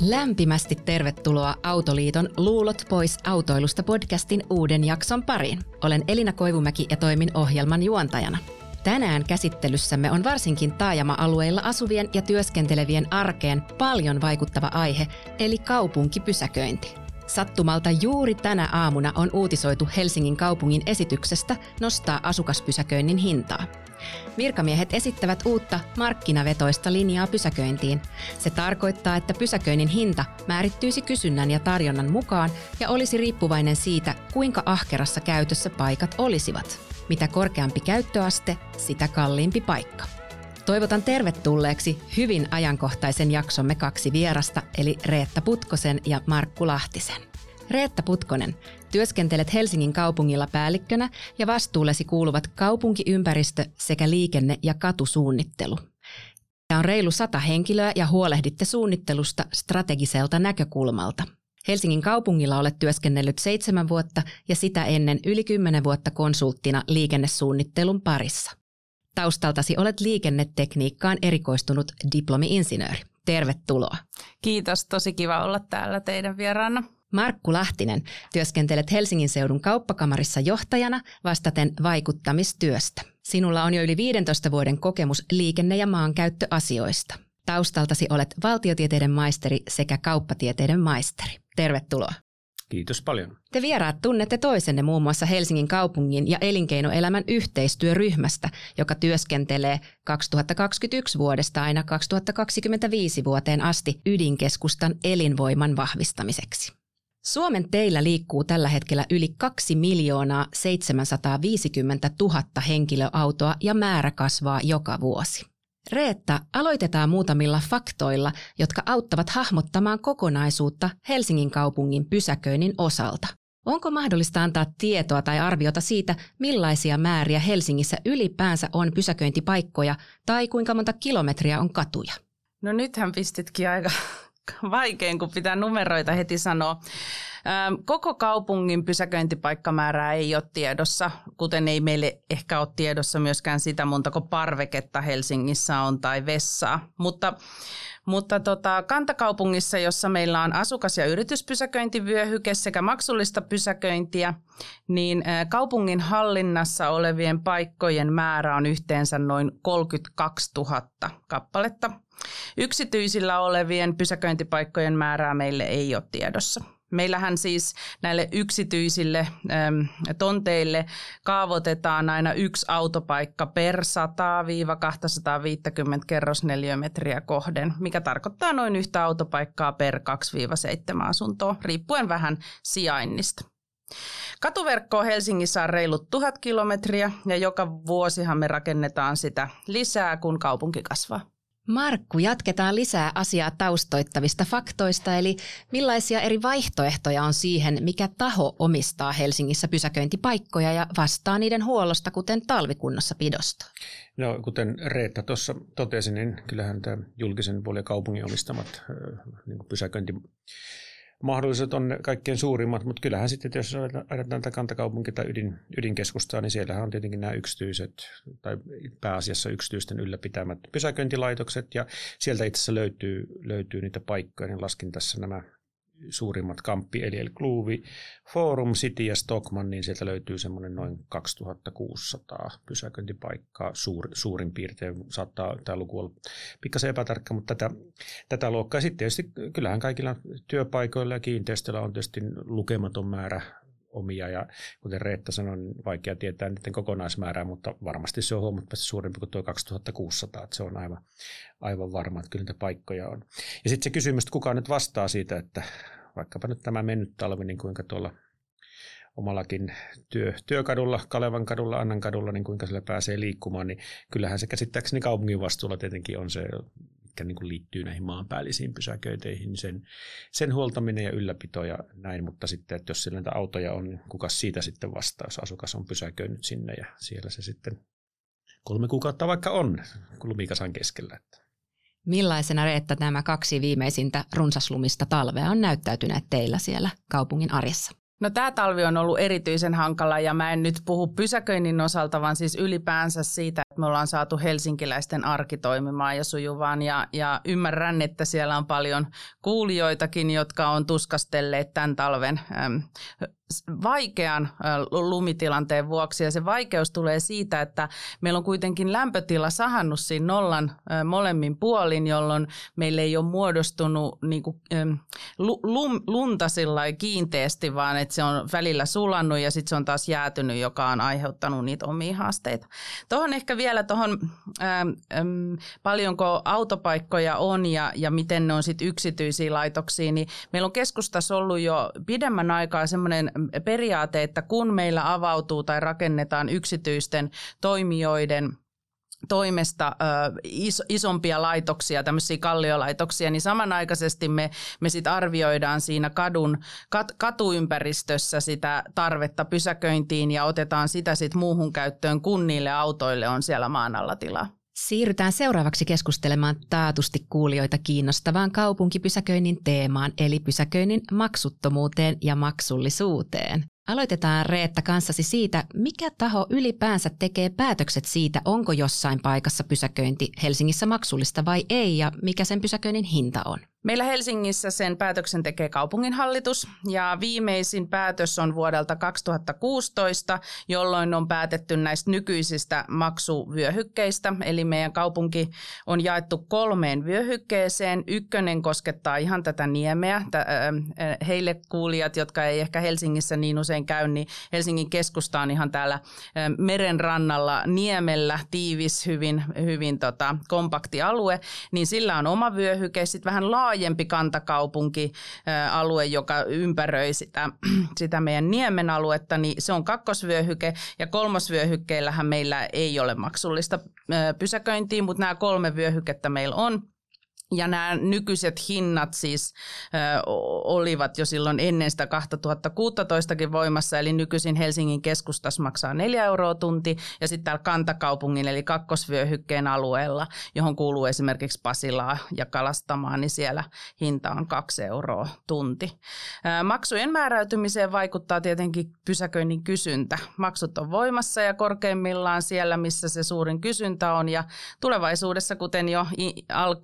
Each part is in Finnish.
Lämpimästi tervetuloa Autoliiton Luulot pois autoilusta podcastin uuden jakson pariin. Olen Elina Koivumäki ja toimin ohjelman juontajana. Tänään käsittelyssämme on varsinkin taajama-alueilla asuvien ja työskentelevien arkeen paljon vaikuttava aihe, eli kaupunkipysäköinti. Sattumalta juuri tänä aamuna on uutisoitu Helsingin kaupungin esityksestä nostaa asukaspysäköinnin hintaa. Virkamiehet esittävät uutta markkinavetoista linjaa pysäköintiin. Se tarkoittaa, että pysäköinnin hinta määrittyisi kysynnän ja tarjonnan mukaan ja olisi riippuvainen siitä, kuinka ahkerassa käytössä paikat olisivat. Mitä korkeampi käyttöaste, sitä kalliimpi paikka. Toivotan tervetulleeksi hyvin ajankohtaisen jaksomme kaksi vierasta, eli Reetta Putkosen ja Markku Lahtisen. Reetta Putkonen, työskentelet Helsingin kaupungilla päällikkönä ja vastuullesi kuuluvat kaupunkiympäristö sekä liikenne- ja katusuunnittelu. Tämä on reilu sata henkilöä ja huolehditte suunnittelusta strategiselta näkökulmalta. Helsingin kaupungilla olet työskennellyt seitsemän vuotta ja sitä ennen yli kymmenen vuotta konsulttina liikennesuunnittelun parissa. Taustaltasi olet liikennetekniikkaan erikoistunut diplomi-insinööri. Tervetuloa. Kiitos, tosi kiva olla täällä teidän vieraana. Markku Lahtinen, työskentelet Helsingin seudun kauppakamarissa johtajana vastaten vaikuttamistyöstä. Sinulla on jo yli 15 vuoden kokemus liikenne- ja maankäyttöasioista. Taustaltasi olet valtiotieteiden maisteri sekä kauppatieteiden maisteri. Tervetuloa. Kiitos paljon. Te vieraat tunnette toisenne muun muassa Helsingin kaupungin ja elinkeinoelämän yhteistyöryhmästä, joka työskentelee 2021 vuodesta aina 2025 vuoteen asti ydinkeskustan elinvoiman vahvistamiseksi. Suomen teillä liikkuu tällä hetkellä yli 2 miljoonaa 750 000 henkilöautoa ja määrä kasvaa joka vuosi. Reetta, aloitetaan muutamilla faktoilla, jotka auttavat hahmottamaan kokonaisuutta Helsingin kaupungin pysäköinnin osalta. Onko mahdollista antaa tietoa tai arviota siitä, millaisia määriä Helsingissä ylipäänsä on pysäköintipaikkoja tai kuinka monta kilometriä on katuja? No nythän pistitkin aika vaikein, kun pitää numeroita heti sanoa. Koko kaupungin pysäköintipaikkamäärää ei ole tiedossa, kuten ei meille ehkä ole tiedossa myöskään sitä montako parveketta Helsingissä on tai vessaa. Mutta, mutta tota, kantakaupungissa, jossa meillä on asukas- ja yrityspysäköintivyöhyke sekä maksullista pysäköintiä, niin kaupungin hallinnassa olevien paikkojen määrä on yhteensä noin 32 000 kappaletta. Yksityisillä olevien pysäköintipaikkojen määrää meille ei ole tiedossa. Meillähän siis näille yksityisille äm, tonteille kaavoitetaan aina yksi autopaikka per 100-250 kerrosneliömetriä kohden, mikä tarkoittaa noin yhtä autopaikkaa per 2-7 asuntoa, riippuen vähän sijainnista. Katuverkkoa Helsingissä on reilut tuhat kilometriä ja joka vuosihan me rakennetaan sitä lisää, kun kaupunki kasvaa. Markku, jatketaan lisää asiaa taustoittavista faktoista, eli millaisia eri vaihtoehtoja on siihen, mikä taho omistaa Helsingissä pysäköintipaikkoja ja vastaa niiden huollosta, kuten talvikunnossa pidosta? No, kuten Reetta tuossa totesi, niin kyllähän tämä julkisen puolen kaupungin omistamat niin pysäköinti mahdollisuudet on kaikkein suurimmat, mutta kyllähän sitten, jos ajatellaan tätä kantakaupunki- tai ydin, ydinkeskustaa, niin siellähän on tietenkin nämä yksityiset tai pääasiassa yksityisten ylläpitämät pysäköintilaitokset ja sieltä itse asiassa löytyy, löytyy niitä paikkoja, niin laskin tässä nämä suurimmat kamppi, eli El Kluvi, Forum, City ja Stockman, niin sieltä löytyy semmoinen noin 2600 pysäköintipaikkaa suur, suurin piirtein. Saattaa tämä luku olla pikkasen epätarkka, mutta tätä, tätä luokkaa. Sitten tietysti kyllähän kaikilla työpaikoilla ja kiinteistöillä on tietysti lukematon määrä omia ja kuten Reetta sanoi, niin vaikea tietää niiden kokonaismäärää, mutta varmasti se on huomattavasti suurempi kuin tuo 2600, että se on aivan, aivan varma, että kyllä niitä paikkoja on. Ja sitten se kysymys, että kuka nyt vastaa siitä, että vaikkapa nyt tämä mennyt talvi, niin kuinka tuolla omallakin työ, työkadulla, Kalevan kadulla, Annan kadulla, niin kuinka sillä pääsee liikkumaan, niin kyllähän se käsittääkseni kaupungin vastuulla tietenkin on se mitkä niin kuin liittyy näihin maanpäällisiin pysäköinteihin, niin sen, sen huoltaminen ja ylläpito ja näin, mutta sitten, että jos siellä näitä autoja on, niin kuka siitä sitten vastaa, jos asukas on pysäköinyt sinne ja siellä se sitten kolme kuukautta vaikka on lumikasan keskellä. Millaisena Reetta nämä kaksi viimeisintä runsaslumista talvea on näyttäytyneet teillä siellä kaupungin arjessa? No tämä talvi on ollut erityisen hankala ja mä en nyt puhu pysäköinnin osalta, vaan siis ylipäänsä siitä, me ollaan saatu helsinkiläisten arki toimimaan ja sujuvaan ja, ja ymmärrän, että siellä on paljon kuulijoitakin, jotka on tuskastelleet tämän talven äm, vaikean lumitilanteen vuoksi ja se vaikeus tulee siitä, että meillä on kuitenkin lämpötila sahannut siinä nollan molemmin puolin, jolloin meillä ei ole muodostunut niin kuin, lunta sillä kiinteästi, vaan että se on välillä sulannut ja sitten se on taas jäätynyt, joka on aiheuttanut niitä omia haasteita. Tuohon ehkä vielä tuohon, paljonko autopaikkoja on ja, ja miten ne on sitten yksityisiä laitoksia, niin meillä on keskustassa ollut jo pidemmän aikaa semmoinen periaate, että kun meillä avautuu tai rakennetaan yksityisten toimijoiden toimesta ö, is, isompia laitoksia, tämmöisiä kalliolaitoksia, niin samanaikaisesti me, me sit arvioidaan siinä kadun, kat, katuympäristössä sitä tarvetta pysäköintiin ja otetaan sitä sitten muuhun käyttöön, kun niille autoille on siellä maan alla tilaa. Siirrytään seuraavaksi keskustelemaan taatusti kuulijoita kiinnostavaan kaupunkipysäköinnin teemaan, eli pysäköinnin maksuttomuuteen ja maksullisuuteen. Aloitetaan Reetta kanssasi siitä, mikä taho ylipäänsä tekee päätökset siitä, onko jossain paikassa pysäköinti Helsingissä maksullista vai ei ja mikä sen pysäköinnin hinta on. Meillä Helsingissä sen päätöksen tekee kaupunginhallitus ja viimeisin päätös on vuodelta 2016, jolloin on päätetty näistä nykyisistä maksuvyöhykkeistä. Eli meidän kaupunki on jaettu kolmeen vyöhykkeeseen. Ykkönen koskettaa ihan tätä niemeä. Heille kuulijat, jotka ei ehkä Helsingissä niin usein käy, niin Helsingin keskusta on ihan täällä meren rannalla niemellä tiivis, hyvin, hyvin tota, kompakti alue. Niin sillä on oma vyöhyke, sitten vähän laaja laajempi kantakaupunkialue, joka ympäröi sitä, sitä meidän niemen aluetta, niin se on kakkosvyöhyke ja kolmosvyöhykkeellähän meillä ei ole maksullista pysäköintiä, mutta nämä kolme vyöhykettä meillä on. Ja nämä nykyiset hinnat siis ö, olivat jo silloin ennen sitä 2016kin voimassa, eli nykyisin Helsingin keskustassa maksaa 4 euroa tunti, ja sitten täällä kantakaupungin eli kakkosvyöhykkeen alueella, johon kuuluu esimerkiksi Pasilaa ja Kalastamaan, niin siellä hinta on 2 euroa tunti. Ö, maksujen määräytymiseen vaikuttaa tietenkin pysäköinnin kysyntä. Maksut on voimassa ja korkeimmillaan siellä, missä se suurin kysyntä on, ja tulevaisuudessa, kuten jo al-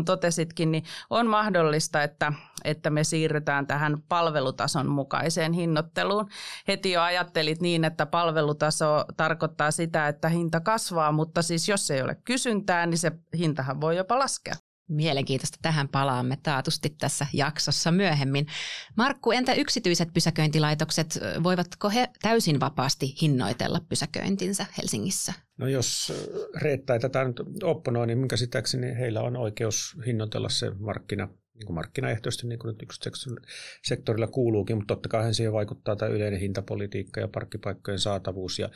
alkuun totesitkin, niin on mahdollista, että, että me siirrytään tähän palvelutason mukaiseen hinnoitteluun. Heti jo ajattelit niin, että palvelutaso tarkoittaa sitä, että hinta kasvaa, mutta siis jos ei ole kysyntää, niin se hintahan voi jopa laskea. Mielenkiintoista. Tähän palaamme taatusti tässä jaksossa myöhemmin. Markku, entä yksityiset pysäköintilaitokset? Voivatko he täysin vapaasti hinnoitella pysäköintinsä Helsingissä? No jos Reetta ei tätä nyt opponoi, niin minkä sitäkseni heillä on oikeus hinnoitella se markkina, niin kuin markkinaehtoisesti, niin kuin nyt sektorilla kuuluukin, mutta totta kai siihen vaikuttaa tämä yleinen hintapolitiikka ja parkkipaikkojen saatavuus ja,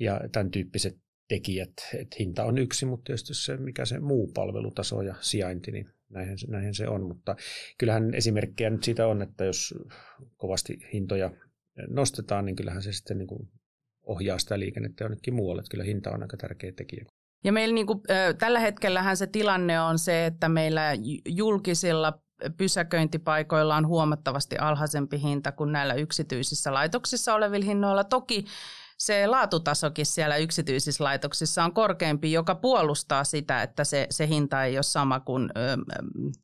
ja tämän tyyppiset tekijät. Et hinta on yksi, mutta tietysti se, mikä se muu palvelutaso ja sijainti, niin näinhän, näinhän se on. Mutta kyllähän esimerkkejä nyt siitä on, että jos kovasti hintoja nostetaan, niin kyllähän se sitten niin kuin ohjaa sitä liikennettä jonnekin muualle. Että kyllä hinta on aika tärkeä tekijä. Ja meillä niin kuin, tällä hetkellähän se tilanne on se, että meillä julkisilla pysäköintipaikoilla on huomattavasti alhaisempi hinta kuin näillä yksityisissä laitoksissa olevilla hinnoilla. Toki se laatutasokin siellä yksityisissä laitoksissa on korkeampi, joka puolustaa sitä, että se, se hinta ei ole sama kuin ö,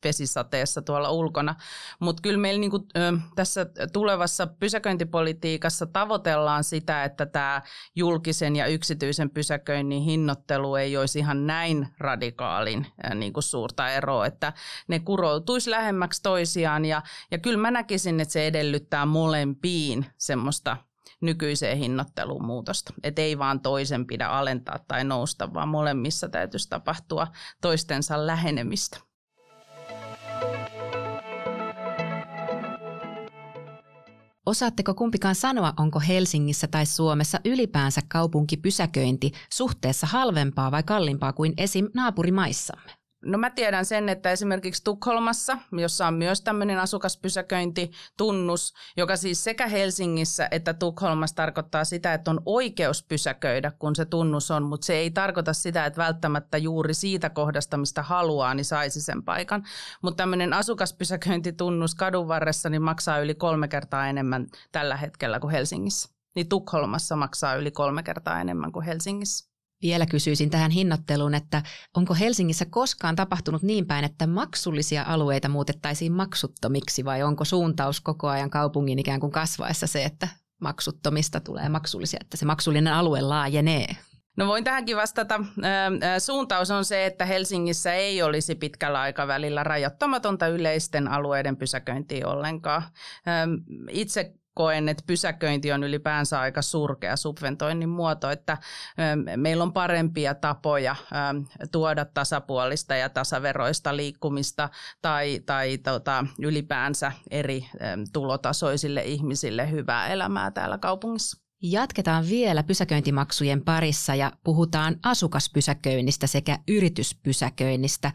vesisateessa tuolla ulkona. Mutta kyllä meillä niinku, ö, tässä tulevassa pysäköintipolitiikassa tavoitellaan sitä, että tämä julkisen ja yksityisen pysäköinnin hinnoittelu ei olisi ihan näin radikaalin ö, niinku suurta eroa, että ne kuroutuisi lähemmäksi toisiaan ja, ja kyllä mä näkisin, että se edellyttää molempiin semmoista nykyiseen hinnoitteluun muutosta. Että ei vaan toisen pidä alentaa tai nousta, vaan molemmissa täytyisi tapahtua toistensa lähenemistä. Osaatteko kumpikaan sanoa, onko Helsingissä tai Suomessa ylipäänsä kaupunkipysäköinti suhteessa halvempaa vai kalliimpaa kuin esim. naapurimaissamme? No mä tiedän sen, että esimerkiksi Tukholmassa, jossa on myös tämmöinen asukaspysäköintitunnus, joka siis sekä Helsingissä että Tukholmassa tarkoittaa sitä, että on oikeus pysäköidä, kun se tunnus on, mutta se ei tarkoita sitä, että välttämättä juuri siitä kohdasta, mistä haluaa, niin saisi sen paikan. Mutta tämmöinen asukaspysäköintitunnus kadun varressa niin maksaa yli kolme kertaa enemmän tällä hetkellä kuin Helsingissä. Niin Tukholmassa maksaa yli kolme kertaa enemmän kuin Helsingissä. Vielä kysyisin tähän hinnoitteluun, että onko Helsingissä koskaan tapahtunut niin päin, että maksullisia alueita muutettaisiin maksuttomiksi vai onko suuntaus koko ajan kaupungin ikään kuin kasvaessa se, että maksuttomista tulee maksullisia, että se maksullinen alue laajenee? No voin tähänkin vastata. Suuntaus on se, että Helsingissä ei olisi pitkällä aikavälillä rajoittamatonta yleisten alueiden pysäköintiä ollenkaan. Itse koen, että pysäköinti on ylipäänsä aika surkea subventoinnin muoto, että ähm, meillä on parempia tapoja ähm, tuoda tasapuolista ja tasaveroista liikkumista tai, tai tota, ylipäänsä eri ähm, tulotasoisille ihmisille hyvää elämää täällä kaupungissa. Jatketaan vielä pysäköintimaksujen parissa ja puhutaan asukaspysäköinnistä sekä yrityspysäköinnistä.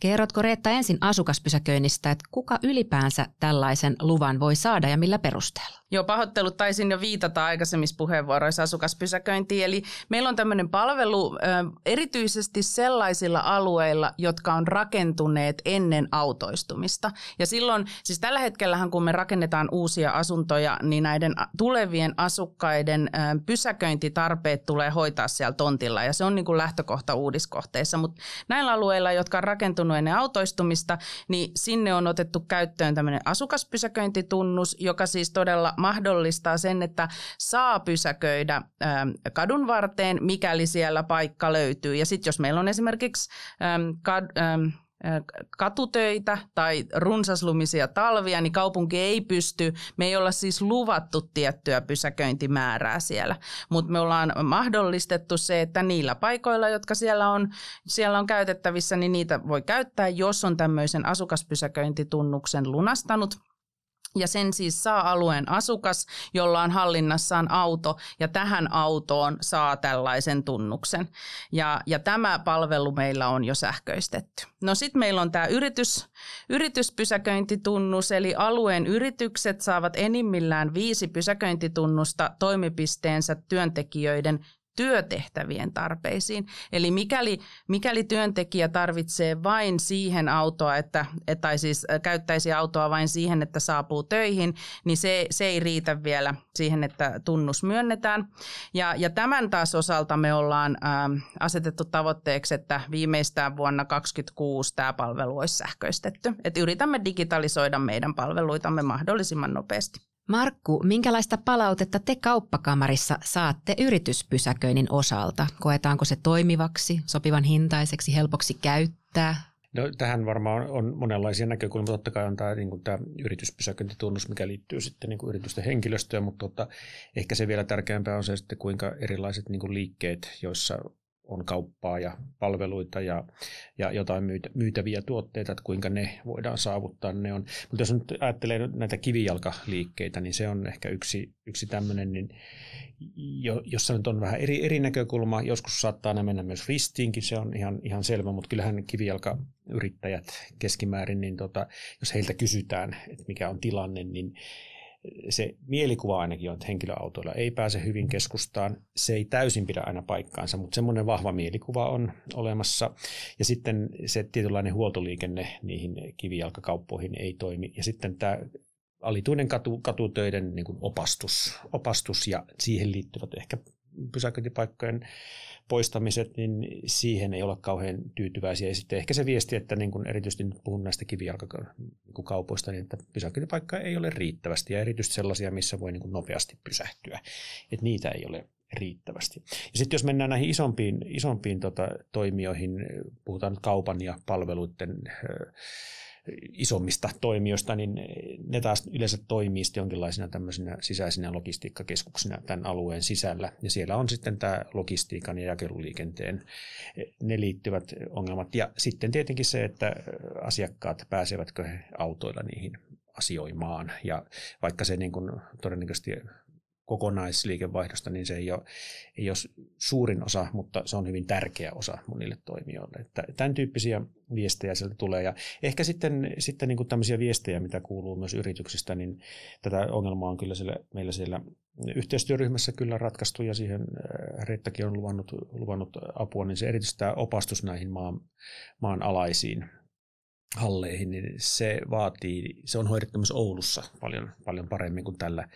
Kerrotko Reetta ensin asukaspysäköinnistä, että kuka ylipäänsä tällaisen luvan voi saada ja millä perusteella? Joo, pahoittelut taisin jo viitata aikaisemmissa puheenvuoroissa asukaspysäköintiin. Eli meillä on tämmöinen palvelu erityisesti sellaisilla alueilla, jotka on rakentuneet ennen autoistumista. Ja silloin, siis tällä hetkellähän kun me rakennetaan uusia asuntoja, niin näiden tulevien asukkaiden pysäköintitarpeet tulee hoitaa siellä tontilla. Ja se on niin kuin lähtökohta uudiskohteissa. Mutta näillä alueilla, jotka on rakentunut ennen autoistumista, niin sinne on otettu käyttöön tämmöinen asukaspysäköintitunnus, joka siis todella mahdollistaa sen, että saa pysäköidä ähm, kadun varteen, mikäli siellä paikka löytyy. Ja sitten jos meillä on esimerkiksi ähm, ähm, äh, katutöitä tai runsaslumisia talvia, niin kaupunki ei pysty, me ei olla siis luvattu tiettyä pysäköintimäärää siellä, mutta me ollaan mahdollistettu se, että niillä paikoilla, jotka siellä on, siellä on käytettävissä, niin niitä voi käyttää, jos on tämmöisen asukaspysäköintitunnuksen lunastanut – ja sen siis saa alueen asukas, jolla on hallinnassaan auto, ja tähän autoon saa tällaisen tunnuksen. Ja, ja tämä palvelu meillä on jo sähköistetty. No sitten meillä on tämä yritys, yrityspysäköintitunnus, eli alueen yritykset saavat enimmillään viisi pysäköintitunnusta toimipisteensä työntekijöiden työtehtävien tarpeisiin. Eli mikäli, mikäli työntekijä tarvitsee vain siihen autoa, että, tai siis käyttäisi autoa vain siihen, että saapuu töihin, niin se, se ei riitä vielä siihen, että tunnus myönnetään. Ja, ja tämän taas osalta me ollaan äh, asetettu tavoitteeksi, että viimeistään vuonna 2026 tämä palvelu olisi sähköistetty. Et yritämme digitalisoida meidän palveluitamme mahdollisimman nopeasti. Markku, minkälaista palautetta te kauppakamarissa saatte yrityspysäköinnin osalta? Koetaanko se toimivaksi, sopivan hintaiseksi, helpoksi käyttää? No, tähän varmaan on, on monenlaisia näkökulmia. Totta kai on tämä, niin kuin tämä yrityspysäköintitunnus, mikä liittyy sitten niin kuin yritysten henkilöstöön, mutta tota, ehkä se vielä tärkeämpää on se sitten, kuinka erilaiset niin kuin liikkeet, joissa on kauppaa ja palveluita ja, ja jotain myytäviä tuotteita, että kuinka ne voidaan saavuttaa. Ne on. Mutta jos nyt ajattelee näitä kivijalkaliikkeitä, niin se on ehkä yksi, yksi tämmöinen, niin jo, jossa nyt on vähän eri, eri näkökulma. Joskus saattaa ne mennä myös ristiinkin, se on ihan, ihan selvä, mutta kyllähän kivijalkayrittäjät keskimäärin, niin tota, jos heiltä kysytään, että mikä on tilanne, niin se mielikuva ainakin on, että henkilöautoilla ei pääse hyvin keskustaan. Se ei täysin pidä aina paikkaansa, mutta semmoinen vahva mielikuva on olemassa. Ja sitten se tietynlainen huoltoliikenne niihin kivijalkakauppoihin ei toimi. Ja sitten tämä alituinen katu, katutöiden niin opastus, opastus ja siihen liittyvät ehkä pysäköintipaikkojen poistamiset, niin siihen ei olla kauhean tyytyväisiä. Ja sitten ehkä se viesti, että niin kun erityisesti nyt puhun näistä kivijalkakaupoista, niin että pysäköintipaikkaa ei ole riittävästi ja erityisesti sellaisia, missä voi niin nopeasti pysähtyä. Että niitä ei ole riittävästi. Ja sitten jos mennään näihin isompiin, isompiin tota, toimijoihin, puhutaan kaupan ja palveluiden isommista toimijoista, niin ne taas yleensä toimii jonkinlaisina tämmöisinä sisäisinä logistiikkakeskuksina tämän alueen sisällä. Ja siellä on sitten tämä logistiikan ja jakeluliikenteen, ne liittyvät ongelmat. Ja sitten tietenkin se, että asiakkaat pääsevätkö he autoilla niihin asioimaan. Ja vaikka se niin kuin todennäköisesti kokonaisliikevaihdosta, niin se ei ole, ei ole suurin osa, mutta se on hyvin tärkeä osa monille toimijoille. Että tämän tyyppisiä viestejä sieltä tulee. Ja ehkä sitten, sitten niin kuin tämmöisiä viestejä, mitä kuuluu myös yrityksistä, niin tätä ongelmaa on kyllä siellä, meillä siellä yhteistyöryhmässä kyllä ratkaistu ja siihen äh, Reittakin on luvannut, luvannut apua, niin se erityisesti tämä opastus näihin maan, maan alaisiin halleihin, niin se vaatii, se on hoidettu myös Oulussa paljon, paljon paremmin kuin tällä,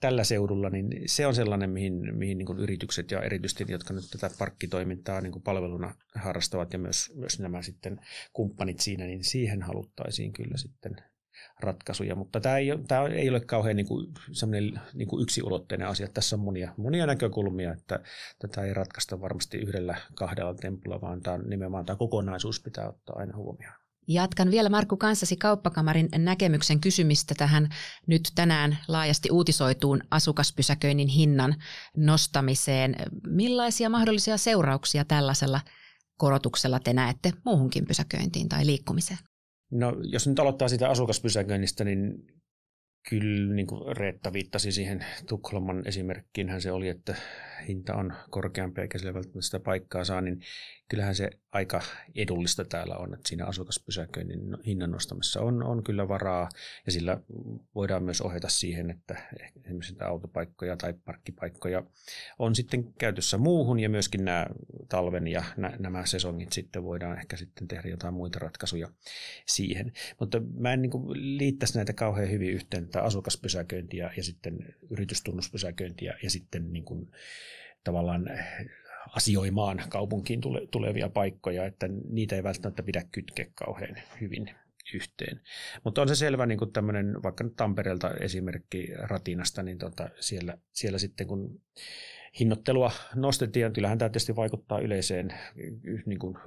tällä seudulla, niin se on sellainen, mihin, mihin niin yritykset ja erityisesti, jotka nyt tätä parkkitoimintaa niin palveluna harrastavat ja myös, myös nämä sitten kumppanit siinä, niin siihen haluttaisiin kyllä sitten ratkaisuja, mutta tämä ei, tämä ei ole kauhean niin kuin, niin kuin yksiulotteinen asia. Tässä on monia, monia näkökulmia, että tätä ei ratkaista varmasti yhdellä kahdella tempulla, vaan tämä nimenomaan tämä kokonaisuus pitää ottaa aina huomioon. Jatkan vielä Markku kanssasi kauppakamarin näkemyksen kysymistä tähän nyt tänään laajasti uutisoituun asukaspysäköinnin hinnan nostamiseen. Millaisia mahdollisia seurauksia tällaisella korotuksella te näette muuhunkin pysäköintiin tai liikkumiseen? No, jos nyt aloittaa sitä asukaspysäköinnistä, niin kyllä niin kuin Reetta viittasi siihen Tukholman esimerkkiinhän se oli, että hinta on korkeampi eikä sille välttämättä sitä paikkaa saa, niin kyllähän se aika edullista täällä on, että siinä asukaspysäköinnin no, hinnan nostamassa on, on kyllä varaa ja sillä voidaan myös ohjata siihen, että esimerkiksi autopaikkoja tai parkkipaikkoja on sitten käytössä muuhun ja myöskin nämä talven ja nämä sesongit sitten voidaan ehkä sitten tehdä jotain muita ratkaisuja siihen. Mutta mä en niin liittäisi näitä kauhean hyvin yhteen, että asukaspysäköintiä ja sitten yritystunnuspysäköintiä ja sitten niin kuin tavallaan asioimaan kaupunkiin tulevia paikkoja, että niitä ei välttämättä pidä kytkeä kauhean hyvin yhteen. Mutta on se selvä, niin kuin tämmöinen vaikka nyt Tampereelta esimerkki Ratinasta, niin tota, siellä, siellä sitten kun hinnoittelua nostettiin. Kyllähän tämä tietysti vaikuttaa yleiseen niin kuin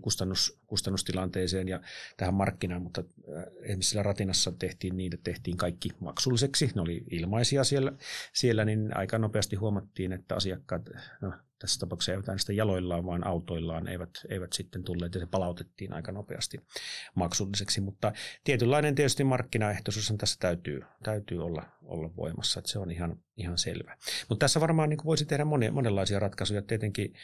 kustannus, kustannustilanteeseen ja tähän markkinaan, mutta äh, esimerkiksi siellä Ratinassa tehtiin että tehtiin kaikki maksulliseksi. Ne oli ilmaisia siellä, siellä niin aika nopeasti huomattiin, että asiakkaat, no tässä tapauksessa eivät äänestä jaloillaan, vaan autoillaan eivät, eivät sitten tulleet ja se palautettiin aika nopeasti maksulliseksi. Mutta tietynlainen tietysti markkinaehtoisuus tässä täytyy, täytyy olla, olla voimassa, että se on ihan, ihan selvä. Mutta tässä varmaan niin voisi tehdä monia, monenlaisia ratkaisuja. Tietenkin,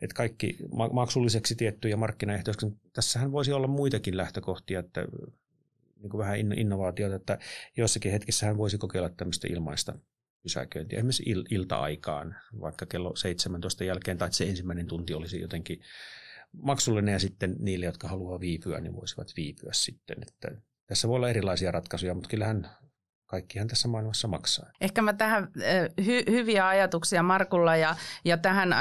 että kaikki maksulliseksi tiettyjä markkinaehtoisuuksia, tässähän voisi olla muitakin lähtökohtia, että niin kuin vähän innovaatiota, että jossakin hetkessä voisi kokeilla tämmöistä ilmaista pysäköintiä esimerkiksi il- ilta-aikaan, vaikka kello 17 jälkeen, tai että se ensimmäinen tunti olisi jotenkin maksullinen ja sitten niille, jotka haluaa viipyä, niin voisivat viipyä sitten. Että tässä voi olla erilaisia ratkaisuja, mutta kyllähän kaikkihan tässä maailmassa maksaa. Ehkä mä tähän hy- hyviä ajatuksia Markulla ja, ja tähän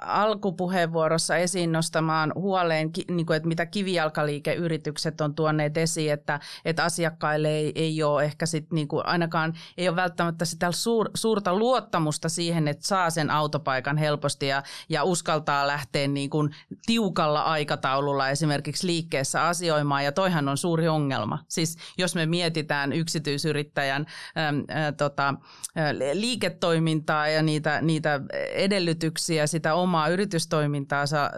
alkupuheenvuorossa esiin nostamaan huoleen, niin kuin, että mitä kivijalkaliikeyritykset on tuoneet esiin, että, että asiakkaille ei, ei ole ehkä sit, niin kuin, ainakaan ei ole välttämättä sitä suur, suurta luottamusta siihen, että saa sen autopaikan helposti ja, ja uskaltaa lähteä niin kuin tiukalla aikataululla esimerkiksi liikkeessä asioimaan ja toihan on suuri ongelma. Siis jos me mietitään yksityisyrittäjän heidän tota, liiketoimintaa ja niitä, niitä edellytyksiä sitä omaa yritystoimintaa saa,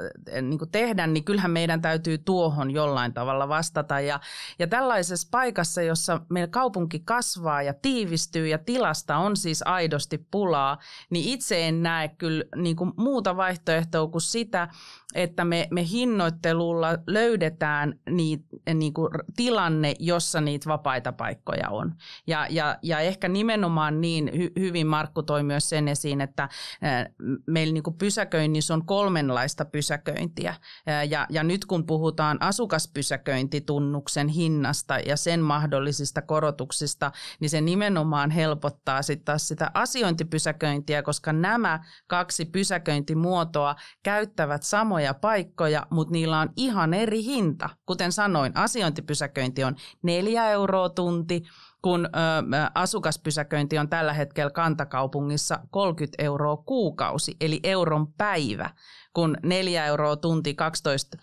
niin kuin tehdä, niin kyllähän meidän täytyy tuohon jollain tavalla vastata. Ja, ja tällaisessa paikassa, jossa meillä kaupunki kasvaa ja tiivistyy ja tilasta on siis aidosti pulaa, niin itse en näe kyllä niin kuin muuta vaihtoehtoa kuin sitä, että me, me hinnoittelulla löydetään niit, niin kuin tilanne, jossa niitä vapaita paikkoja on. Ja, ja, ja ehkä nimenomaan niin hy, hyvin Markku toi myös sen esiin, että meillä niin pysäköinnissä on kolmenlaista pysäköintiä. Ja, ja nyt kun puhutaan asukaspysäköintitunnuksen hinnasta ja sen mahdollisista korotuksista, niin se nimenomaan helpottaa sitten taas sitä asiointipysäköintiä, koska nämä kaksi pysäköintimuotoa käyttävät samoja paikkoja, mutta niillä on ihan eri hinta. Kuten sanoin, asiointipysäköinti on neljä euroa tunti, kun ö, asukaspysäköinti on tällä hetkellä kantakaupungissa 30 euroa kuukausi, eli euron päivä. Kun 4 euroa tunti 12,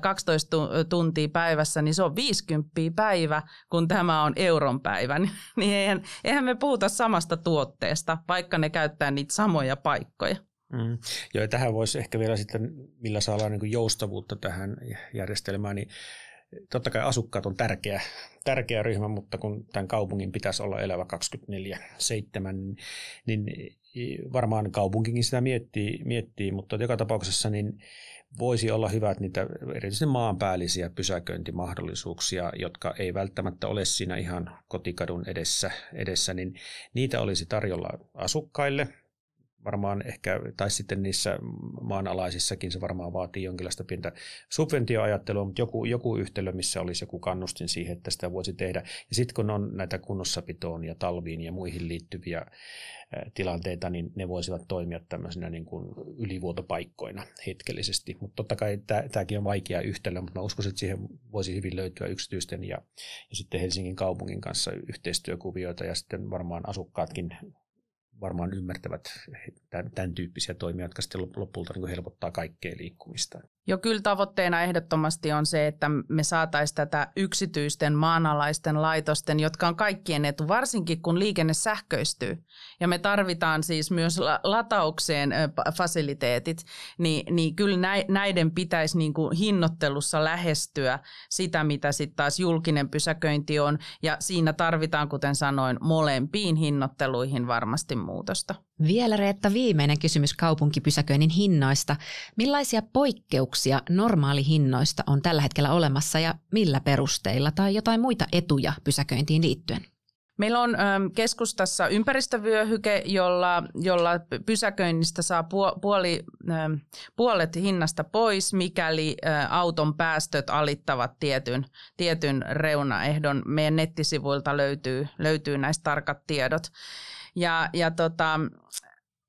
12 tuntia päivässä, niin se on 50 päivä, kun tämä on euron päivä. Niin eihän, eihän me puhuta samasta tuotteesta, vaikka ne käyttää niitä samoja paikkoja. Mm. Joo, tähän voisi ehkä vielä sitten, millä saadaan niin joustavuutta tähän järjestelmään, niin totta kai asukkaat on tärkeä, tärkeä ryhmä, mutta kun tämän kaupungin pitäisi olla elävä 24-7, niin varmaan kaupunkikin sitä miettii, miettii. Mutta joka tapauksessa niin voisi olla hyvät niitä erityisesti maanpäällisiä pysäköintimahdollisuuksia, jotka ei välttämättä ole siinä ihan kotikadun edessä, edessä niin niitä olisi tarjolla asukkaille – varmaan ehkä, tai sitten niissä maanalaisissakin se varmaan vaatii jonkinlaista pientä subventioajattelua, mutta joku, joku yhtälö, missä olisi joku kannustin siihen, että sitä voisi tehdä. Ja sitten kun on näitä kunnossapitoon ja talviin ja muihin liittyviä tilanteita, niin ne voisivat toimia tämmöisenä niin kuin ylivuotopaikkoina hetkellisesti. Mutta totta kai tämäkin on vaikea yhtälö, mutta mä uskon, että siihen voisi hyvin löytyä yksityisten ja, ja sitten Helsingin kaupungin kanssa yhteistyökuvioita ja sitten varmaan asukkaatkin varmaan ymmärtävät tämän, tämän tyyppisiä toimia, jotka sitten lopulta niin helpottaa kaikkea liikkumista. Jo kyllä tavoitteena ehdottomasti on se, että me saataisiin tätä yksityisten maanalaisten laitosten, jotka on kaikkien etu, varsinkin kun liikenne sähköistyy. Ja me tarvitaan siis myös lataukseen fasiliteetit, niin, niin kyllä näiden pitäisi niin kuin hinnoittelussa lähestyä sitä, mitä sitten taas julkinen pysäköinti on. Ja siinä tarvitaan, kuten sanoin, molempiin hinnoitteluihin varmasti muutosta. Vielä Reetta viimeinen kysymys kaupunkipysäköinnin hinnoista. Millaisia poikkeuksia normaalihinnoista on tällä hetkellä olemassa ja millä perusteilla tai jotain muita etuja pysäköintiin liittyen? Meillä on keskustassa ympäristövyöhyke, jolla, jolla pysäköinnistä saa puoli, puolet hinnasta pois, mikäli auton päästöt alittavat tietyn, tietyn reunaehdon. Meidän nettisivuilta löytyy, löytyy näistä tarkat tiedot. Ja, ja, tota,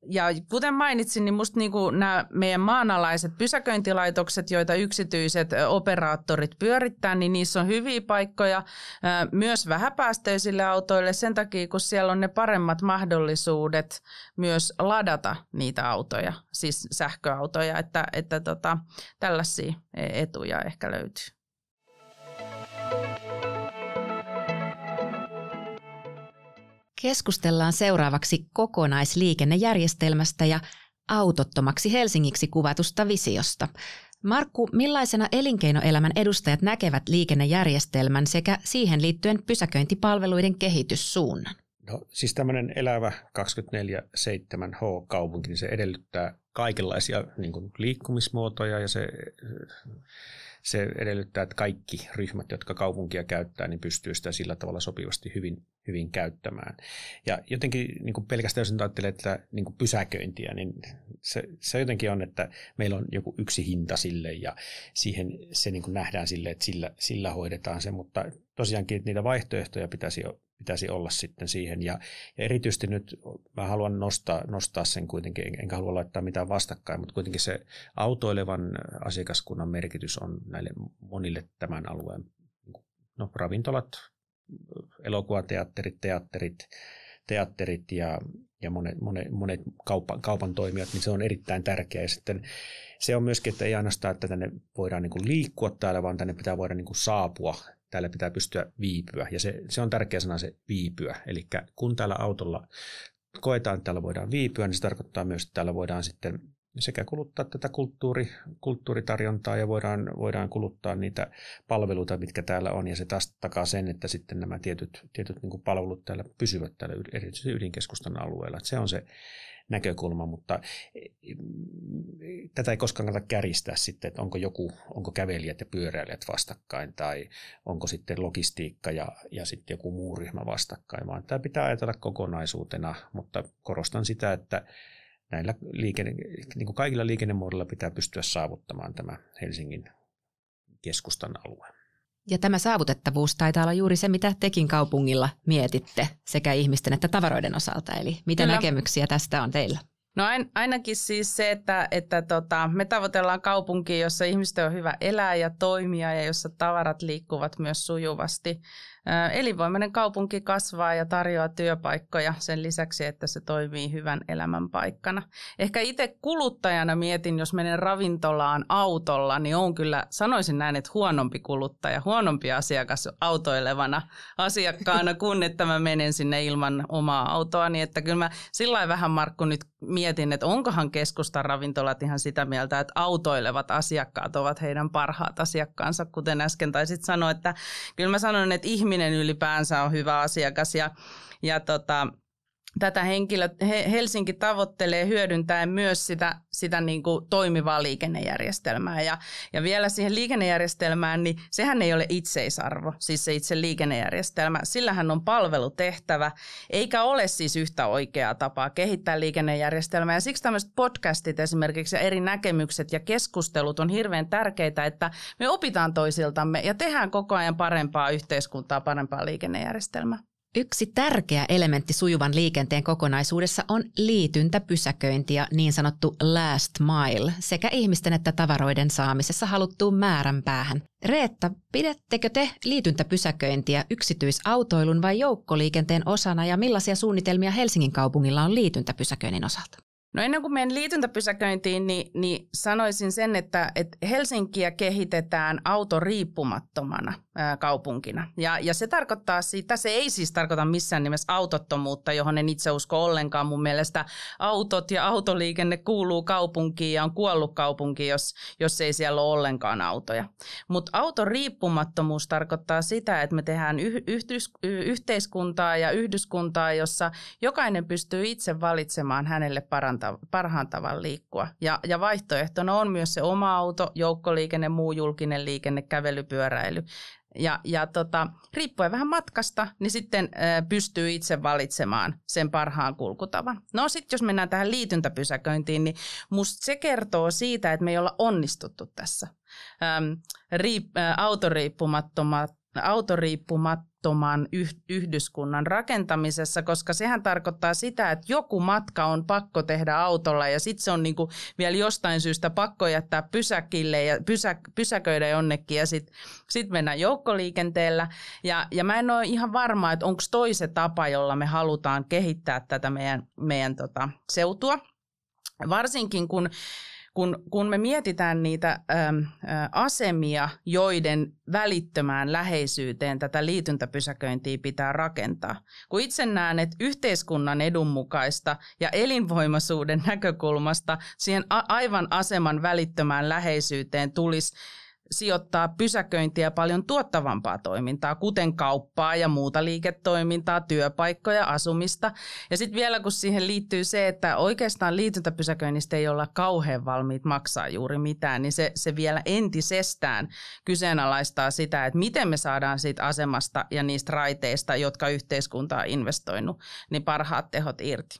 ja kuten mainitsin, niin musta niinku nämä meidän maanalaiset pysäköintilaitokset, joita yksityiset operaattorit pyörittää, niin niissä on hyviä paikkoja myös vähäpäästöisille autoille sen takia, kun siellä on ne paremmat mahdollisuudet myös ladata niitä autoja, siis sähköautoja, että, että tota, tällaisia etuja ehkä löytyy. Keskustellaan seuraavaksi kokonaisliikennejärjestelmästä ja autottomaksi Helsingiksi kuvatusta visiosta. Markku, millaisena elinkeinoelämän edustajat näkevät liikennejärjestelmän sekä siihen liittyen pysäköintipalveluiden kehityssuunnan? No, siis tämmöinen elävä 24-7H-kaupunki, niin se edellyttää kaikenlaisia niin kuin liikkumismuotoja ja se se edellyttää, että kaikki ryhmät, jotka kaupunkia käyttää, niin pystyy sitä sillä tavalla sopivasti hyvin, hyvin käyttämään. Ja jotenkin niin kuin pelkästään jos ajattelee, että niin kuin pysäköintiä, niin se, se jotenkin on, että meillä on joku yksi hinta sille ja siihen se niin kuin nähdään sille, että sillä, sillä hoidetaan se, mutta tosiaankin että niitä vaihtoehtoja pitäisi pitäisi olla sitten siihen. Ja, ja erityisesti nyt mä haluan nostaa, nostaa sen kuitenkin, enkä halua laittaa mitään vastakkain, mutta kuitenkin se autoilevan asiakaskunnan merkitys on näille monille tämän alueen no, ravintolat, elokuvateatterit, teatterit, teatterit ja, ja monet, monet, monet kaupan, kaupan toimijat, niin se on erittäin tärkeää. Ja sitten se on myöskin, että ei ainoastaan, että tänne voidaan niin kuin liikkua täällä, vaan tänne pitää voida niin kuin saapua täällä pitää pystyä viipyä. Ja se, se on tärkeä sana se viipyä. Eli kun täällä autolla koetaan, että täällä voidaan viipyä, niin se tarkoittaa myös, että täällä voidaan sitten sekä kuluttaa tätä kulttuuri, kulttuuritarjontaa ja voidaan, voidaan kuluttaa niitä palveluita, mitkä täällä on. Ja se taas takaa sen, että sitten nämä tietyt, tietyt niin palvelut täällä pysyvät täällä erityisesti ydinkeskustan alueella. Että se on se näkökulma, mutta tätä ei koskaan kannata käristää sitten, että onko joku, onko kävelijät ja pyöräilijät vastakkain tai onko sitten logistiikka ja, ja sitten joku muu ryhmä vastakkain, vaan tämä pitää ajatella kokonaisuutena, mutta korostan sitä, että näillä liikenne, niin kuin kaikilla liikennemuodoilla pitää pystyä saavuttamaan tämä Helsingin keskustan alue. Ja tämä saavutettavuus taitaa olla juuri se, mitä tekin kaupungilla mietitte sekä ihmisten että tavaroiden osalta. Eli mitä Kyllä. näkemyksiä tästä on teillä? No ainakin siis se, että, että tota, me tavoitellaan kaupunkia, jossa ihmisten on hyvä elää ja toimia ja jossa tavarat liikkuvat myös sujuvasti. Elinvoimainen kaupunki kasvaa ja tarjoaa työpaikkoja sen lisäksi, että se toimii hyvän elämän paikkana. Ehkä itse kuluttajana mietin, jos menen ravintolaan autolla, niin on kyllä, sanoisin näin, että huonompi kuluttaja, huonompi asiakas autoilevana asiakkaana, kun että mä menen sinne ilman omaa autoa. Niin että kyllä mä sillä vähän Markku nyt mietin, että onkohan keskustan ravintolat ihan sitä mieltä, että autoilevat asiakkaat ovat heidän parhaat asiakkaansa, kuten äsken taisit sanoa, että kyllä mä sanon, että ihminen ylipäänsä on hyvä asiakas ja, ja tota, tätä henkilö, Helsinki tavoittelee hyödyntäen myös sitä, sitä niin kuin toimivaa liikennejärjestelmää. Ja, ja vielä siihen liikennejärjestelmään, niin sehän ei ole itseisarvo, siis se itse liikennejärjestelmä. Sillähän on palvelutehtävä, eikä ole siis yhtä oikeaa tapaa kehittää liikennejärjestelmää. Ja siksi tämmöiset podcastit esimerkiksi ja eri näkemykset ja keskustelut on hirveän tärkeitä, että me opitaan toisiltamme ja tehdään koko ajan parempaa yhteiskuntaa, parempaa liikennejärjestelmää. Yksi tärkeä elementti sujuvan liikenteen kokonaisuudessa on liityntäpysäköinti ja niin sanottu last mile sekä ihmisten että tavaroiden saamisessa haluttuun määrän päähän. Reetta, pidättekö te liityntäpysäköintiä yksityisautoilun vai joukkoliikenteen osana ja millaisia suunnitelmia Helsingin kaupungilla on liityntäpysäköinnin osalta? No ennen kuin menen liityntäpysäköintiin, niin, niin sanoisin sen, että, että Helsinkiä kehitetään autoriippumattomana kaupunkina. Ja, ja se tarkoittaa sitä, se ei siis tarkoita missään nimessä autottomuutta, johon en itse usko ollenkaan. Mun mielestä autot ja autoliikenne kuuluu kaupunkiin ja on kuollut kaupunki, jos, jos ei siellä ole ollenkaan autoja. Mutta autoriippumattomuus tarkoittaa sitä, että me tehdään yh, yhteis, yhteiskuntaa ja yhdyskuntaa, jossa jokainen pystyy itse valitsemaan hänelle parantamaan parhaan tavan liikkua. Ja, ja vaihtoehtona on myös se oma auto, joukkoliikenne, muu julkinen liikenne, kävelypyöräily. Ja, ja tota, riippuen vähän matkasta, niin sitten ö, pystyy itse valitsemaan sen parhaan kulkutavan. No sitten jos mennään tähän liityntäpysäköintiin, niin musta se kertoo siitä, että me ei olla onnistuttu tässä. Öm, riip, ä, autoriippumattomat autoriippumattoman yhdyskunnan rakentamisessa, koska sehän tarkoittaa sitä, että joku matka on pakko tehdä autolla ja sitten se on niinku vielä jostain syystä pakko jättää pysäkille ja pysä, pysäköidä jonnekin ja sitten sit mennään joukkoliikenteellä. Ja, ja mä en ole ihan varma, että onko toise tapa, jolla me halutaan kehittää tätä meidän, meidän tota, seutua. Varsinkin kun kun, kun me mietitään niitä äm, ä, asemia, joiden välittömään läheisyyteen tätä liityntäpysäköintiä pitää rakentaa. Kun itse näen, että yhteiskunnan edun mukaista ja elinvoimaisuuden näkökulmasta siihen a- aivan aseman välittömään läheisyyteen tulisi sijoittaa pysäköintiä paljon tuottavampaa toimintaa, kuten kauppaa ja muuta liiketoimintaa, työpaikkoja, asumista. Ja sitten vielä kun siihen liittyy se, että oikeastaan liityntäpysäköinnistä ei olla kauhean valmiit maksaa juuri mitään, niin se, se vielä entisestään kyseenalaistaa sitä, että miten me saadaan siitä asemasta ja niistä raiteista, jotka yhteiskunta on investoinut, niin parhaat tehot irti.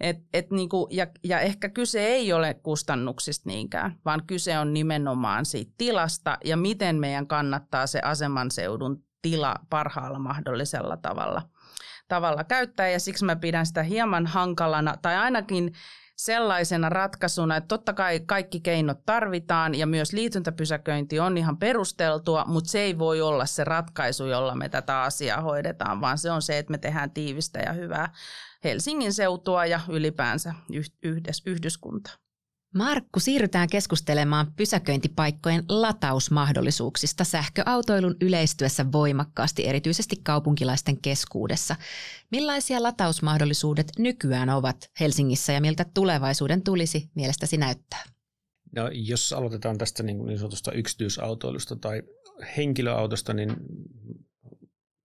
Et, et niinku, ja, ja ehkä kyse ei ole kustannuksista niinkään, vaan kyse on nimenomaan siitä tilasta ja miten meidän kannattaa se aseman seudun tila parhaalla mahdollisella tavalla, tavalla käyttää. Ja siksi mä pidän sitä hieman hankalana, tai ainakin sellaisena ratkaisuna, että totta kai kaikki keinot tarvitaan ja myös liityntäpysäköinti on ihan perusteltua, mutta se ei voi olla se ratkaisu, jolla me tätä asiaa hoidetaan, vaan se on se, että me tehdään tiivistä ja hyvää Helsingin seutua ja ylipäänsä yhdys, yhdyskuntaa. Markku, siirrytään keskustelemaan pysäköintipaikkojen latausmahdollisuuksista sähköautoilun yleistyessä voimakkaasti, erityisesti kaupunkilaisten keskuudessa. Millaisia latausmahdollisuudet nykyään ovat Helsingissä ja miltä tulevaisuuden tulisi mielestäsi näyttää? No, jos aloitetaan tästä niin, niin sanotusta yksityisautoilusta tai henkilöautosta, niin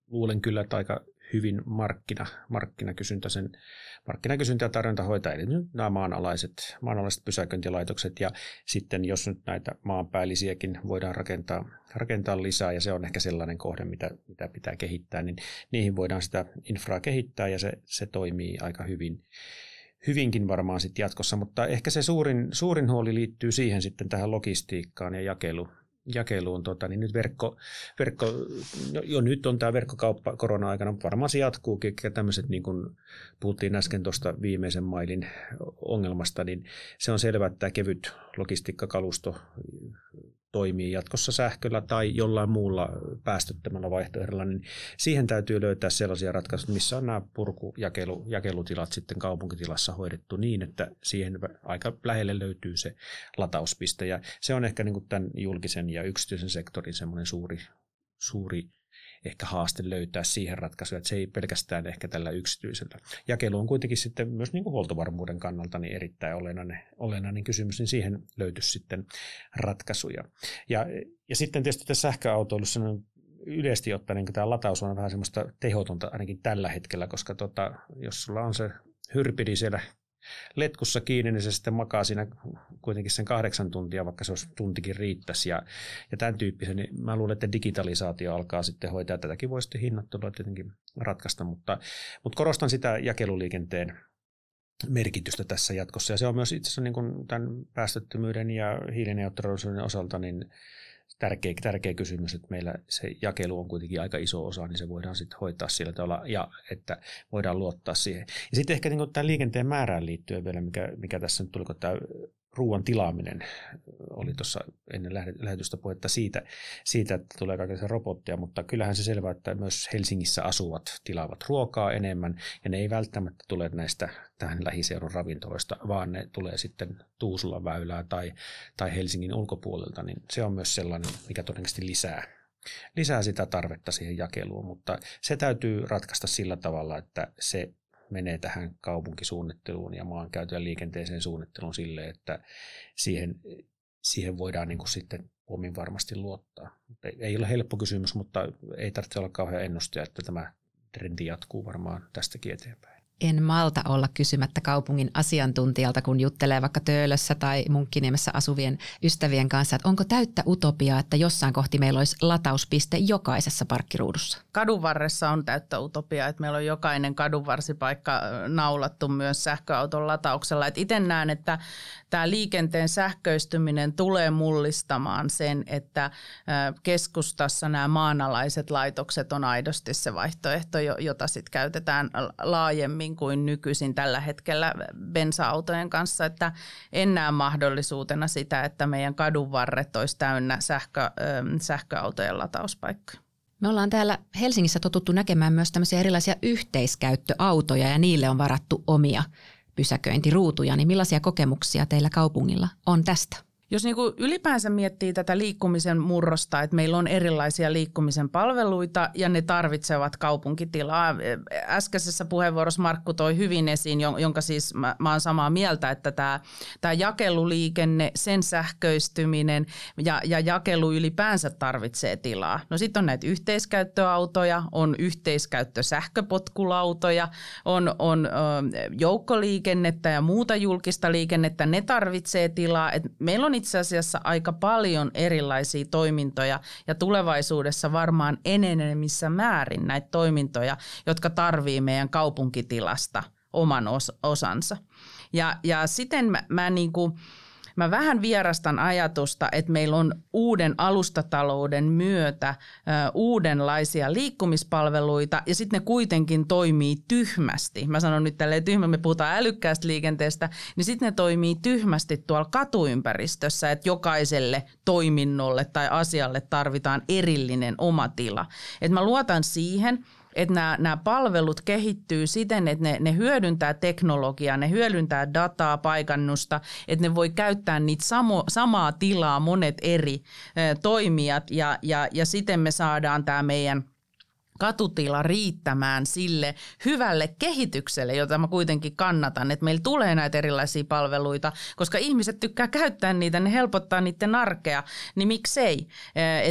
luulen kyllä, että aika hyvin markkina, markkinakysyntä, sen, markkinakysyntä ja tarjonta hoitaa, eli nämä maanalaiset, maanalaiset pysäköintilaitokset ja sitten jos nyt näitä maanpäällisiäkin voidaan rakentaa, rakentaa lisää ja se on ehkä sellainen kohde, mitä, mitä pitää kehittää, niin niihin voidaan sitä infraa kehittää ja se, se toimii aika hyvin hyvinkin varmaan sitten jatkossa, mutta ehkä se suurin, suurin huoli liittyy siihen sitten tähän logistiikkaan ja jakelu, jakeluun, tota, niin nyt verkko, verkko jo, jo nyt on tämä verkkokauppa korona-aikana, varmaan se jatkuukin, tämmöiset niin kuin puhuttiin äsken tuosta viimeisen mailin ongelmasta, niin se on selvää, että tämä kevyt logistiikkakalusto toimii jatkossa sähköllä tai jollain muulla päästöttömällä vaihtoehdolla, niin siihen täytyy löytää sellaisia ratkaisuja, missä on nämä purkujakelutilat sitten kaupunkitilassa hoidettu niin, että siihen aika lähelle löytyy se latauspiste. Ja se on ehkä niin kuin tämän julkisen ja yksityisen sektorin semmoinen suuri, suuri ehkä haaste löytää siihen ratkaisuja, että se ei pelkästään ehkä tällä yksityisellä. Jakelu on kuitenkin sitten myös niin kuin huoltovarmuuden kannalta niin erittäin olennainen, olennainen kysymys, niin siihen löytyisi sitten ratkaisuja. Ja, ja sitten tietysti tässä sähköautoilussa niin yleisesti ottaen niin tämä lataus on vähän semmoista tehotonta ainakin tällä hetkellä, koska tota, jos sulla on se hyrpidi siellä letkussa kiinni, niin se sitten makaa siinä kuitenkin sen kahdeksan tuntia, vaikka se olisi tuntikin riittäisi. Ja, ja tämän tyyppisen, niin mä luulen, että digitalisaatio alkaa sitten hoitaa. Tätäkin voi sitten hinnoittelua tietenkin ratkaista, mutta, mutta korostan sitä jakeluliikenteen merkitystä tässä jatkossa. Ja se on myös itse asiassa niin kuin tämän päästöttömyyden ja hiilineutraalisuuden osalta niin tärkeä, tärkeä kysymys, että meillä se jakelu on kuitenkin aika iso osa, niin se voidaan sitten hoitaa sillä tavalla ja että voidaan luottaa siihen. Ja sitten ehkä niin tämän liikenteen määrään liittyen vielä, mikä, mikä tässä nyt tuli, kun tämä ruoan tilaaminen. Oli tuossa ennen lähetystä puhetta siitä, siitä, että tulee kaikenlaisia robotteja, mutta kyllähän se selvää, että myös Helsingissä asuvat tilaavat ruokaa enemmän, ja ne ei välttämättä tule näistä tähän lähiseudun ravintoloista, vaan ne tulee sitten Tuusulan väylää tai, tai Helsingin ulkopuolelta, niin se on myös sellainen, mikä todennäköisesti lisää lisää sitä tarvetta siihen jakeluun, mutta se täytyy ratkaista sillä tavalla, että se menee tähän kaupunkisuunnitteluun ja maankäytön ja liikenteeseen suunnitteluun sille, että siihen, siihen voidaan niin kuin sitten omin varmasti luottaa. Ei ole helppo kysymys, mutta ei tarvitse olla kauhean ennustaja, että tämä trendi jatkuu varmaan tästäkin eteenpäin en malta olla kysymättä kaupungin asiantuntijalta, kun juttelee vaikka Töölössä tai Munkkiniemessä asuvien ystävien kanssa, että onko täyttä utopiaa, että jossain kohti meillä olisi latauspiste jokaisessa parkkiruudussa? Kadunvarressa on täyttä utopiaa, että meillä on jokainen kadunvarsipaikka naulattu myös sähköauton latauksella. itse näen, että tämä liikenteen sähköistyminen tulee mullistamaan sen, että keskustassa nämä maanalaiset laitokset on aidosti se vaihtoehto, jota sitten käytetään laajemmin kuin nykyisin tällä hetkellä bensa-autojen kanssa, että en näe mahdollisuutena sitä, että meidän kadunvarret olisi täynnä sähkö, sähköautojen latauspaikkoja. Me ollaan täällä Helsingissä totuttu näkemään myös tämmöisiä erilaisia yhteiskäyttöautoja ja niille on varattu omia pysäköintiruutuja, niin millaisia kokemuksia teillä kaupungilla on tästä? Jos niin kuin ylipäänsä miettii tätä liikkumisen murrosta, että meillä on erilaisia liikkumisen palveluita ja ne tarvitsevat kaupunkitilaa. Äskeisessä puheenvuorossa Markku toi hyvin esiin, jonka siis mä, mä oon samaa mieltä, että tämä, tämä jakeluliikenne, sen sähköistyminen ja, ja jakelu ylipäänsä tarvitsee tilaa. No sitten on näitä yhteiskäyttöautoja, on yhteiskäyttösähköpotkulautoja, on, on ö, joukkoliikennettä ja muuta julkista liikennettä, ne tarvitsee tilaa. Et meillä on itse asiassa aika paljon erilaisia toimintoja ja tulevaisuudessa varmaan enenevissä määrin näitä toimintoja, jotka tarvii meidän kaupunkitilasta oman os- osansa. Ja, ja siten mä, mä niin kuin, Mä vähän vierastan ajatusta, että meillä on uuden alustatalouden myötä uudenlaisia liikkumispalveluita ja sitten ne kuitenkin toimii tyhmästi. Mä sanon nyt tälleen tyhmä, me puhutaan älykkäästä liikenteestä, niin sitten ne toimii tyhmästi tuolla katuympäristössä, että jokaiselle toiminnolle tai asialle tarvitaan erillinen oma tila. Et mä luotan siihen, että nämä, nämä palvelut kehittyy siten, että ne, ne hyödyntää teknologiaa, ne hyödyntää dataa, paikannusta, että ne voi käyttää niitä samo, samaa tilaa monet eri toimijat ja, ja, ja siten me saadaan tämä meidän – katutila riittämään sille hyvälle kehitykselle, jota mä kuitenkin kannatan, että meillä tulee näitä erilaisia palveluita, koska ihmiset tykkää käyttää niitä, ne helpottaa niiden arkea, niin miksei.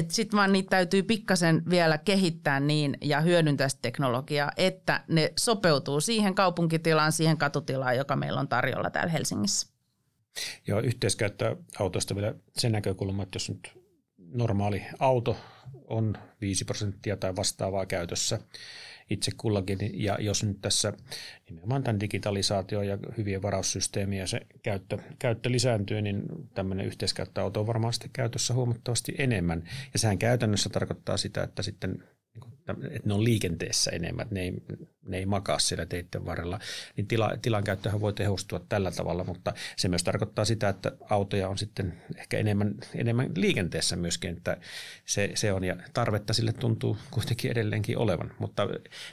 Sitten vaan niitä täytyy pikkasen vielä kehittää niin ja hyödyntää sitä teknologiaa, että ne sopeutuu siihen kaupunkitilaan, siihen katutilaan, joka meillä on tarjolla täällä Helsingissä. Joo, yhteiskäyttöautoista vielä se näkökulma, että jos nyt normaali auto on 5 prosenttia tai vastaavaa käytössä itse kullakin. Ja jos nyt tässä nimenomaan tämän digitalisaatio ja hyvien varaussysteemiä se käyttö, käyttö lisääntyy, niin tämmöinen yhteiskäyttöauto on varmaan sitten käytössä huomattavasti enemmän. Ja sehän käytännössä tarkoittaa sitä, että sitten että ne on liikenteessä enemmän, että ne ei, ne ei makaa siellä teiden varrella, niin tila, tilan käyttöhän voi tehostua tällä tavalla, mutta se myös tarkoittaa sitä, että autoja on sitten ehkä enemmän, enemmän liikenteessä myöskin, että se, se on ja tarvetta sille tuntuu kuitenkin edelleenkin olevan, mutta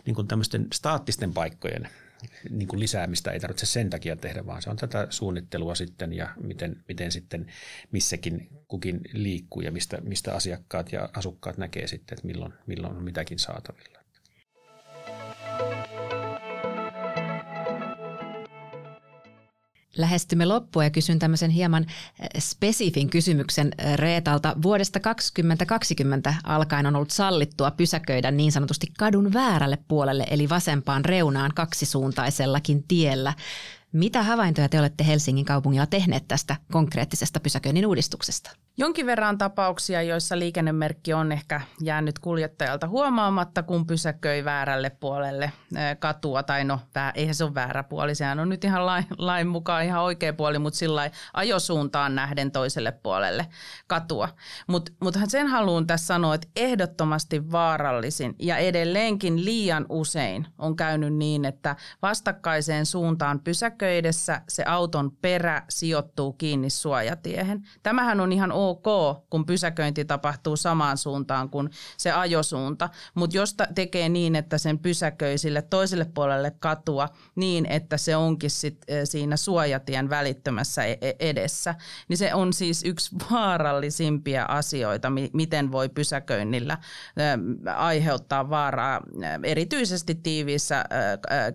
niin kuin tämmöisten staattisten paikkojen niin kuin lisäämistä ei tarvitse sen takia tehdä, vaan se on tätä suunnittelua sitten ja miten, miten sitten missäkin kukin liikkuu ja mistä, mistä asiakkaat ja asukkaat näkee sitten, että milloin, milloin on mitäkin saatavilla. Lähestymme loppua ja kysyn tämmöisen hieman eh, spesifin kysymyksen eh, Reetalta. Vuodesta 2020 alkaen on ollut sallittua pysäköidä niin sanotusti kadun väärälle puolelle eli vasempaan reunaan kaksisuuntaisellakin tiellä. Mitä havaintoja te olette Helsingin kaupungilla tehneet tästä konkreettisesta pysäköinnin uudistuksesta? Jonkin verran tapauksia, joissa liikennemerkki on ehkä jäänyt kuljettajalta huomaamatta, kun pysäköi väärälle puolelle katua. Tai no, eihän se ole väärä puoli, sehän on nyt ihan lain, lain mukaan ihan oikea puoli, mutta sillä ajosuuntaan nähden toiselle puolelle katua. Mutta mut sen haluan tässä sanoa, että ehdottomasti vaarallisin ja edelleenkin liian usein on käynyt niin, että vastakkaiseen suuntaan pysäköidessä se auton perä sijoittuu kiinni suojatiehen. Tämähän on ihan ok, kun pysäköinti tapahtuu samaan suuntaan kuin se ajosuunta, mutta jos tekee niin, että sen pysäköi sille toiselle puolelle katua niin, että se onkin sit siinä suojatien välittömässä e-, e-, edessä, niin se on siis yksi vaarallisimpia asioita, miten voi pysäköinnillä aiheuttaa vaaraa erityisesti tiiviissä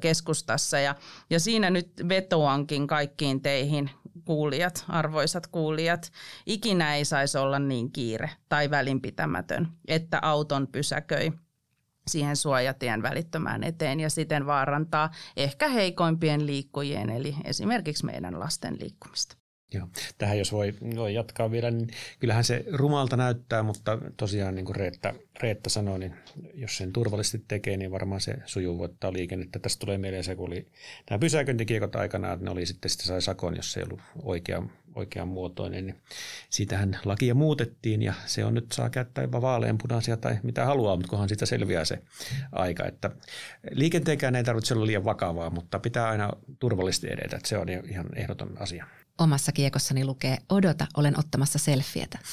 keskustassa. Ja, ja siinä nyt vetoankin kaikkiin teihin kuulijat, arvoisat kuulijat, ikinä ei saisi olla niin kiire tai välinpitämätön, että auton pysäköi siihen suojatien välittömään eteen ja siten vaarantaa ehkä heikoimpien liikkujien, eli esimerkiksi meidän lasten liikkumista. Joo. Tähän jos voi, voi jatkaa vielä, niin kyllähän se rumalta näyttää, mutta tosiaan niin kuin Reetta, Reetta sanoi, niin jos sen turvallisesti tekee, niin varmaan se sujuvoittaa liikennettä. Tästä tulee mieleen se, kun oli nämä pysäköintikiekot aikana, että ne oli sitten, sitten sai sakon, jos se ei ollut oikea, oikean muotoinen, niin siitähän lakia muutettiin ja se on nyt saa käyttää jopa vaaleanpunaisia tai mitä haluaa, mutta kunhan siitä selviää se aika. Että liikenteenkään ei tarvitse olla liian vakavaa, mutta pitää aina turvallisesti edetä, että se on ihan ehdoton asia omassa kiekossani lukee, odota, olen ottamassa selfietä.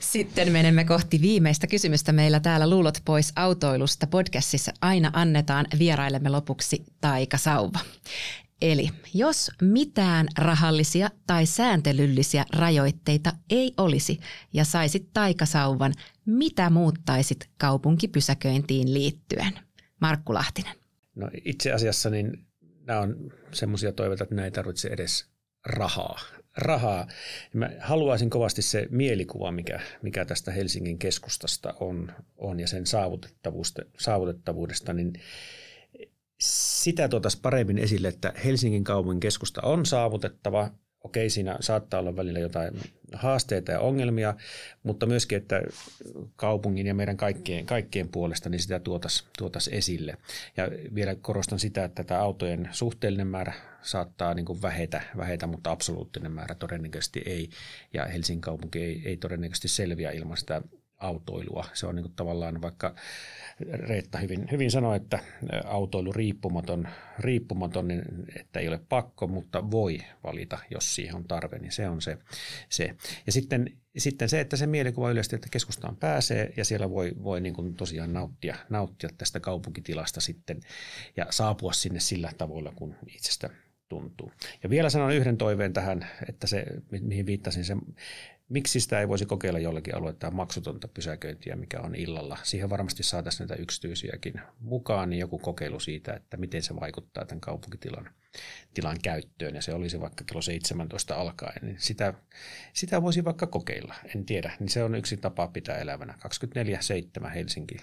Sitten menemme kohti viimeistä kysymystä. Meillä täällä Luulot pois autoilusta podcastissa aina annetaan vieraillemme lopuksi taikasauva. Eli jos mitään rahallisia tai sääntelyllisiä rajoitteita ei olisi ja saisit taikasauvan, mitä muuttaisit kaupunkipysäköintiin liittyen? Markku Lahtinen. No itse asiassa niin nämä on semmoisia toiveita, että näin ei tarvitse edes rahaa. rahaa. Mä haluaisin kovasti se mielikuva, mikä, mikä tästä Helsingin keskustasta on, on ja sen saavutettavuudesta, saavutettavuudesta, niin sitä tuotaisiin paremmin esille, että Helsingin kaupungin keskusta on saavutettava okei, siinä saattaa olla välillä jotain haasteita ja ongelmia, mutta myöskin, että kaupungin ja meidän kaikkien, kaikkien puolesta niin sitä tuotaisiin tuotais esille. Ja vielä korostan sitä, että tämä autojen suhteellinen määrä saattaa niin kuin vähetä, vähetä, mutta absoluuttinen määrä todennäköisesti ei. Ja Helsingin kaupunki ei, ei todennäköisesti selviä ilman sitä autoilua. Se on niin kuin tavallaan vaikka Reetta hyvin, hyvin sanoi, että autoilu riippumaton, riippumaton, niin että ei ole pakko, mutta voi valita, jos siihen on tarve, niin se on se. se. Ja sitten, sitten se, että se mielikuva yleisesti, että keskustaan pääsee ja siellä voi, voi niin kuin tosiaan nauttia, nauttia tästä kaupunkitilasta sitten ja saapua sinne sillä tavoilla, kun itsestä tuntuu. Ja vielä sanon yhden toiveen tähän, että se, mihin viittasin, se Miksi sitä ei voisi kokeilla jollakin alueella maksutonta pysäköintiä, mikä on illalla? Siihen varmasti saataisiin näitä yksityisiäkin mukaan, niin joku kokeilu siitä, että miten se vaikuttaa tämän kaupunkitilan tilan käyttöön, ja se olisi vaikka kello 17 alkaen, niin sitä, sitä voisi vaikka kokeilla. En tiedä, niin se on yksi tapa pitää elävänä. 24-7 Helsinki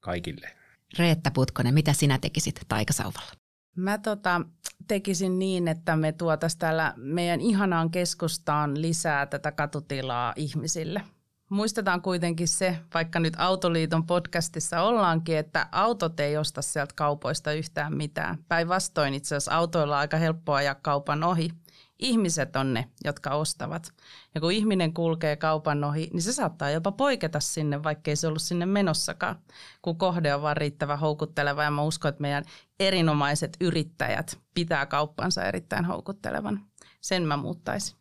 kaikille. Reetta Putkonen, mitä sinä tekisit taikasauvalla? Mä tota, tekisin niin, että me tuotaisiin täällä meidän ihanaan keskustaan lisää tätä katutilaa ihmisille. Muistetaan kuitenkin se, vaikka nyt Autoliiton podcastissa ollaankin, että autot ei osta sieltä kaupoista yhtään mitään. Päinvastoin itse asiassa autoilla on aika helppoa ajaa kaupan ohi Ihmiset on ne, jotka ostavat. Ja kun ihminen kulkee kaupan ohi, niin se saattaa jopa poiketa sinne, vaikkei se ollut sinne menossakaan, kun kohde on vaan riittävän houkutteleva. Ja mä uskon, että meidän erinomaiset yrittäjät pitää kauppansa erittäin houkuttelevan. Sen mä muuttaisin.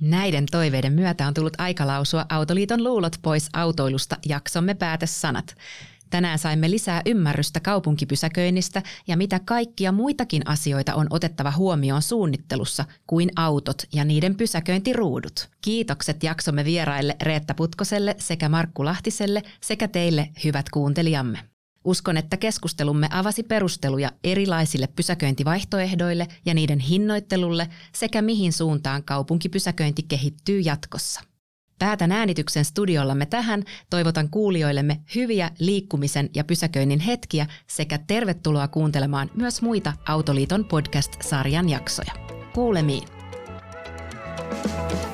Näiden toiveiden myötä on tullut aika lausua Autoliiton luulot pois autoilusta jaksomme päätesanat. Tänään saimme lisää ymmärrystä kaupunkipysäköinnistä ja mitä kaikkia muitakin asioita on otettava huomioon suunnittelussa kuin autot ja niiden pysäköintiruudut. Kiitokset jaksomme vieraille Reetta Putkoselle sekä Markku Lahtiselle sekä teille hyvät kuuntelijamme. Uskon, että keskustelumme avasi perusteluja erilaisille pysäköintivaihtoehdoille ja niiden hinnoittelulle sekä mihin suuntaan kaupunkipysäköinti kehittyy jatkossa. Päätän äänityksen studiollamme tähän. Toivotan kuulijoillemme hyviä liikkumisen ja pysäköinnin hetkiä sekä tervetuloa kuuntelemaan myös muita Autoliiton podcast-sarjan jaksoja. Kuulemiin. thank you